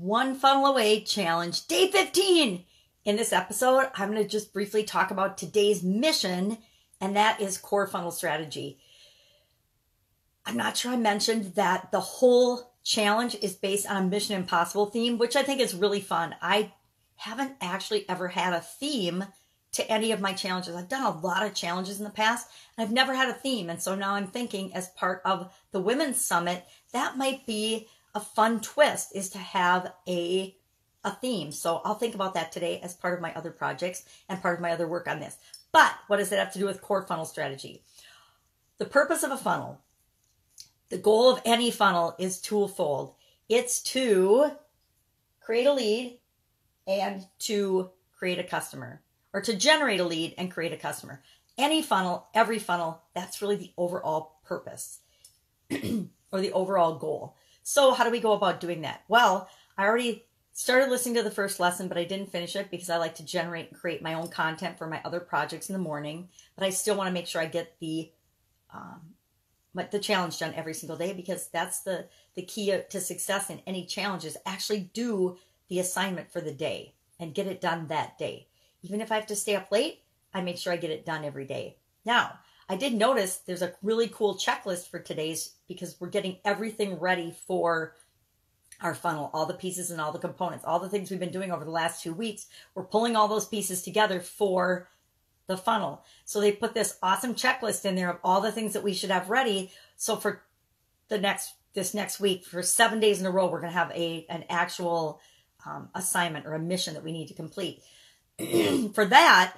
One Funnel Away Challenge, day 15. In this episode, I'm going to just briefly talk about today's mission, and that is core funnel strategy. I'm not sure I mentioned that the whole challenge is based on a Mission Impossible theme, which I think is really fun. I haven't actually ever had a theme to any of my challenges. I've done a lot of challenges in the past, and I've never had a theme. And so now I'm thinking, as part of the Women's Summit, that might be a fun twist is to have a a theme. So I'll think about that today as part of my other projects and part of my other work on this. But what does it have to do with core funnel strategy? The purpose of a funnel, the goal of any funnel is twofold. It's to create a lead and to create a customer or to generate a lead and create a customer. Any funnel, every funnel, that's really the overall purpose or the overall goal. So, how do we go about doing that? Well, I already started listening to the first lesson, but I didn't finish it because I like to generate and create my own content for my other projects in the morning. But I still want to make sure I get the um, the challenge done every single day because that's the the key to success in any challenge is actually do the assignment for the day and get it done that day. Even if I have to stay up late, I make sure I get it done every day. Now, I did notice there's a really cool checklist for today's because we're getting everything ready for our funnel, all the pieces and all the components, all the things we've been doing over the last two weeks. We're pulling all those pieces together for the funnel. So they put this awesome checklist in there of all the things that we should have ready. So for the next this next week, for seven days in a row, we're going to have a an actual um, assignment or a mission that we need to complete. for that,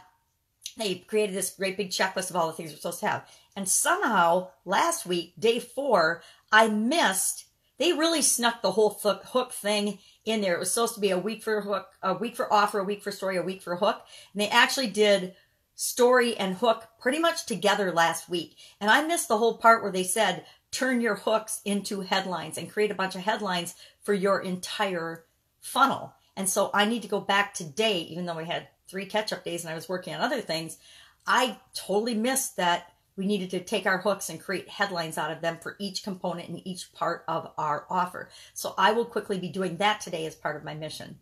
they created this great big checklist of all the things we're supposed to have. And somehow last week, day four, I missed. They really snuck the whole hook thing in there. It was supposed to be a week for hook, a week for offer, a week for story, a week for hook. And they actually did story and hook pretty much together last week. And I missed the whole part where they said, turn your hooks into headlines and create a bunch of headlines for your entire funnel. And so I need to go back today, even though we had three catch up days and I was working on other things, I totally missed that we needed to take our hooks and create headlines out of them for each component and each part of our offer. So I will quickly be doing that today as part of my mission.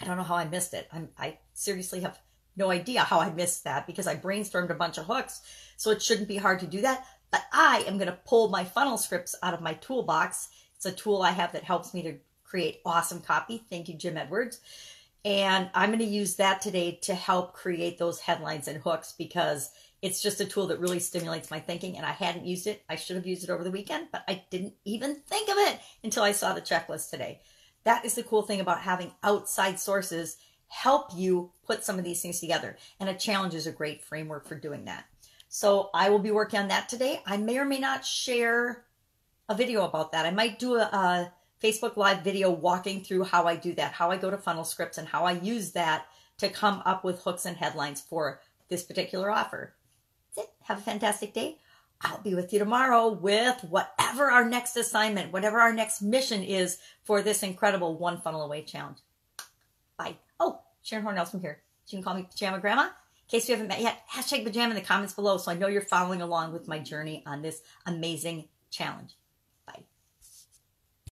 I don't know how I missed it. I'm, I seriously have no idea how I missed that because I brainstormed a bunch of hooks. So it shouldn't be hard to do that. But I am going to pull my funnel scripts out of my toolbox. It's a tool I have that helps me to create awesome copy. Thank you, Jim Edwards. And I'm going to use that today to help create those headlines and hooks because it's just a tool that really stimulates my thinking. And I hadn't used it. I should have used it over the weekend, but I didn't even think of it until I saw the checklist today. That is the cool thing about having outside sources help you put some of these things together. And a challenge is a great framework for doing that. So I will be working on that today. I may or may not share a video about that. I might do a, a Facebook Live video walking through how I do that, how I go to funnel scripts, and how I use that to come up with hooks and headlines for this particular offer. That's it. Have a fantastic day. I'll be with you tomorrow with whatever our next assignment, whatever our next mission is for this incredible One Funnel Away challenge. Bye. Oh, Sharon Hurnall from here. You can call me Pajama Grandma. In case you haven't met yet, hashtag pajama in the comments below so I know you're following along with my journey on this amazing challenge.